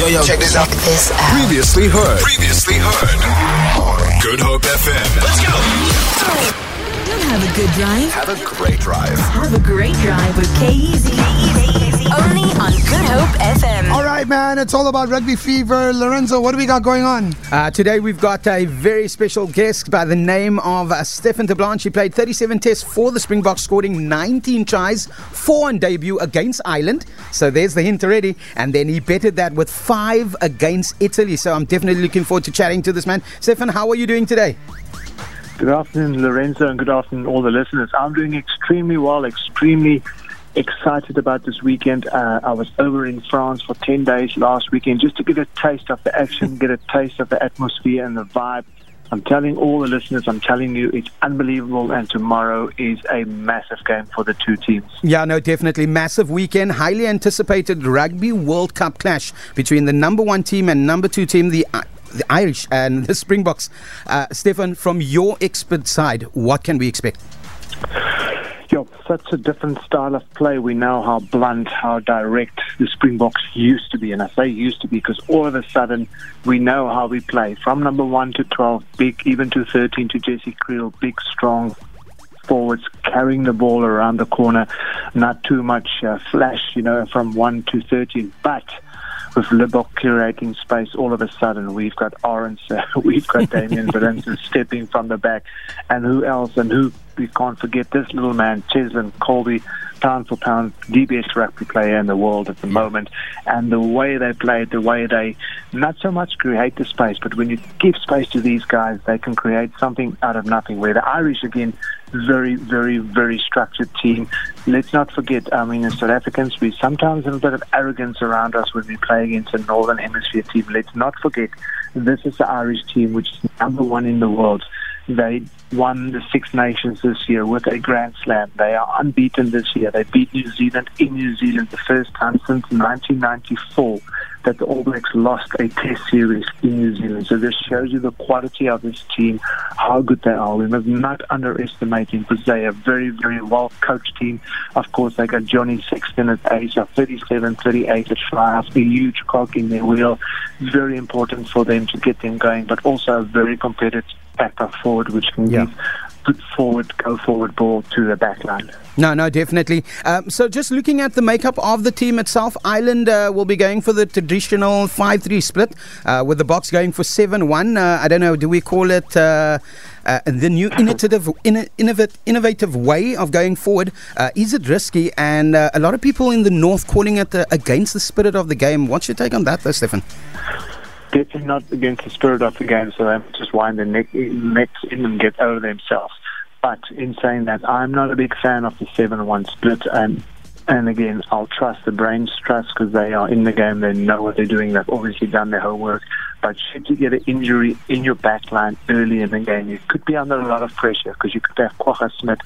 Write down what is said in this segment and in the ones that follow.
Yo, yo, check this out. This out. Previously heard. Previously heard. Good Hope FM. Let's go. Don't have a good drive. Have a great drive. Have a great drive with K-Easy. Only man. It's all about rugby fever. Lorenzo, what do we got going on? Uh, today we've got a very special guest by the name of uh, Stefan Terblanche. He played 37 tests for the Springboks, scoring 19 tries, four on debut against Ireland. So there's the hint already. And then he betted that with five against Italy. So I'm definitely looking forward to chatting to this man. Stefan, how are you doing today? Good afternoon, Lorenzo, and good afternoon, all the listeners. I'm doing extremely well, extremely excited about this weekend. Uh, I was over in France for 10 days last weekend just to get a taste of the action, get a taste of the atmosphere and the vibe. I'm telling all the listeners, I'm telling you, it's unbelievable, and tomorrow is a massive game for the two teams. Yeah, no, definitely. Massive weekend. Highly anticipated Rugby World Cup clash between the number one team and number two team, the uh, the Irish and the Springboks. Uh, Stefan, from your expert side, what can we expect? Such a different style of play. We know how blunt, how direct the Springboks used to be. And I say used to be because all of a sudden we know how we play. From number 1 to 12, big, even to 13 to Jesse Kriel, big, strong forwards carrying the ball around the corner. Not too much uh, flash, you know, from 1 to 13. But with Libbok curating space, all of a sudden we've got Orange, uh, we've got Damian Valentin stepping from the back, and who else? And who we can't forget this little man, Cheslin Kolbe, pound for pound, the best rugby player in the world at the moment. And the way they play, the way they not so much create the space, but when you give space to these guys, they can create something out of nothing. Where the Irish again, very, very, very structured team. Let's not forget, I mean, as South Africans, we sometimes have a bit of arrogance around us when we play against a Northern Hemisphere team. Let's not forget, this is the Irish team, which is number one in the world. They won the Six Nations this year with a Grand Slam. They are unbeaten this year. They beat New Zealand in New Zealand the first time since 1994 that the All Blacks lost a Test series in New Zealand. So this shows you the quality of this team, how good they are. We must not underestimate them because they are a very, very well coached team. Of course, they got Johnny Sexton at age of 37, 38 at fly off, a huge cog in their wheel. Very important for them to get them going, but also a very competitive backup forward, which can Yeah. give good forward, go forward ball to the back line. No, no, definitely. Um, so, just looking at the makeup of the team itself, Ireland uh, will be going for the traditional 5 3 split, uh, with the box going for 7 1. Uh, I don't know, do we call it uh, uh, the new innovative, inno- innovat- innovative way of going forward? Uh, is it risky? And uh, a lot of people in the north calling it uh, against the spirit of the game. What's your take on that, though, Stefan? Definitely not against the spirit of the game, so they just wind their neck, necks in and get over themselves. But in saying that, I'm not a big fan of the 7-1 split. And, and again, I'll trust the brains trust because they are in the game. They know what they're doing. They've obviously done their homework. But should you get an injury in your back line early in the game, you could be under a lot of pressure because you could have Kwagga Smith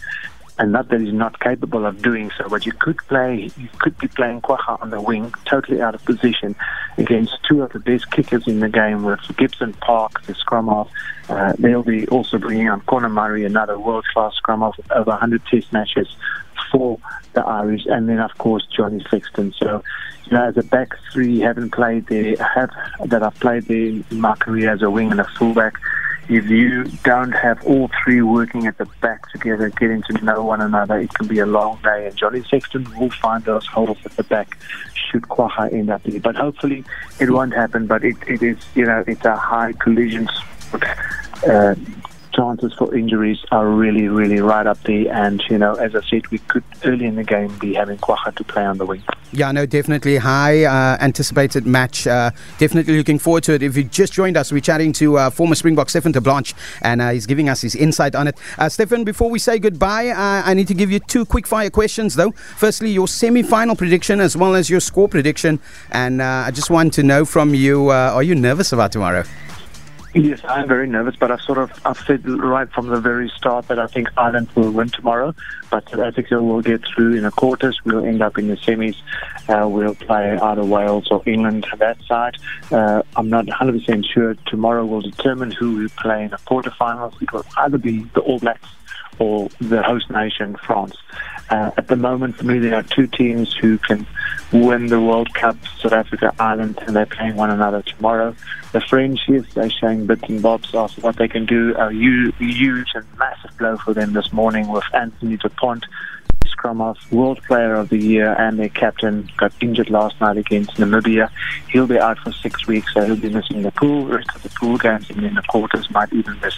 and not that he's not capable of doing so, but you could play, you could be playing Kwagga on the wing, totally out of position, against two of the best kickers in the game with Gibson Park, the scrum off. Uh, they'll be also bringing on Conor Murray, another world-class scrum off over 100 test matches for the Irish, and then of course Johnny Sexton. So, you know, as a back three, haven't played there, have that I've played there in my career as a wing and a fullback if you don't have all three working at the back together, getting to know one another, it can be a long day. And Johnny Sexton will find those holes at the back should Kwagga end up there. But hopefully it won't happen. But it, it is, you know, it's a high collision sport. Uh, chances for injuries are really, really right up there. And, you know, as I said, we could early in the game be having Kwagga to play on the wing. Yeah, no, definitely high uh, anticipated match. Uh, definitely looking forward to it. If you just joined us, we're chatting to uh, former Springbok Stefan Terblanche, and uh, he's giving us his insight on it. Uh, Stefan, before we say goodbye, uh, I need to give you two quick fire questions, though. Firstly, your semi final prediction as well as your score prediction. And I just want to know from you are you nervous about tomorrow? Yes, I'm very nervous, but I've sort of I've said right from the very start that I think Ireland will win tomorrow, but South Africa will get through in the quarters. We'll end up in the semis. Uh, we'll play either Wales or England on that side. Uh, I'm not 100% sure. Tomorrow will determine who we play in the quarterfinals. It will either be the All Blacks or the host nation, France. Uh, at the moment, for me, there are two teams who can win the World Cup, South Africa, Ireland, and they're playing one another tomorrow. The French, yes, they're showing bits and bobs of what they can do. A huge, and massive blow for them this morning with Anthony Dupont off World Player of the Year and their captain got injured last night against Namibia. He'll be out for six weeks, so he'll be missing the pool, rest of the pool games, and then the quarters might even miss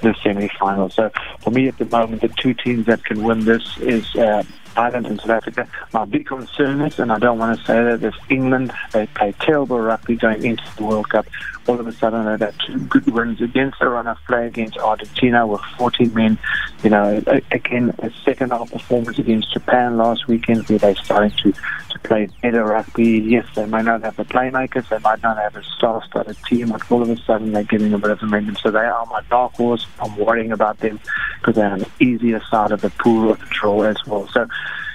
the semi-final. So for me at the moment, the two teams that can win this is uh, Ireland and South Africa. My big concern is, and I don't want to say that, is England. They play terrible rugby going into the World Cup. All of a sudden, they had two good wins against run of play against Argentina with 14 men. You know, again, a second half performance against Japan last weekend where they're starting to, to play better rugby. Yes, they might not have the playmakers, they might not have a star-studded team, but all of a sudden they're getting a bit of momentum. So they are my dark horse. I'm worrying about them because they're the easier side of the pool of draw as well. So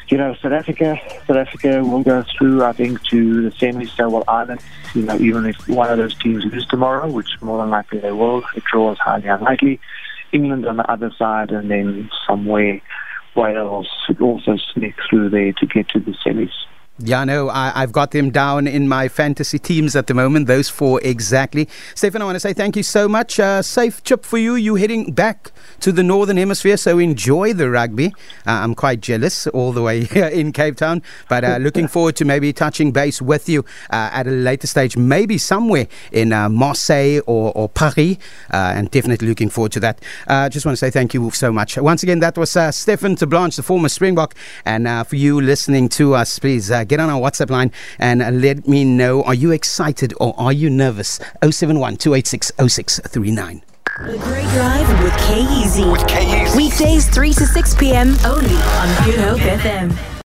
you know, South Africa, South Africa will go through, I think, to the semis. So will Ireland. You know, even if one of those teams loses tomorrow, which more than likely they will, the draw is highly unlikely. England on the other side, and then somewhere Wales also sneak through there to get to the semis. Yeah, no, I, have got them down in my fantasy teams at the moment, those four exactly. Stefan, I want to say thank you so much. Uh, safe trip for you. You heading back to the Northern Hemisphere, so enjoy the rugby. Uh, I'm quite jealous all the way here in Cape Town, but uh, looking forward to maybe touching base with you uh, at a later stage, maybe somewhere in uh, Marseille or, or Paris, uh, and definitely looking forward to that. I just want to say thank you so much. Once again, that was Stefan Terblanche, the former Springbok, and for you listening to us, please get on our WhatsApp line and let me know are you excited or are you nervous? 071 286 0639. The Great Drive with K-Easy. With K-Easy. Weekdays 3 to 6 p.m. only on Good Hope FM.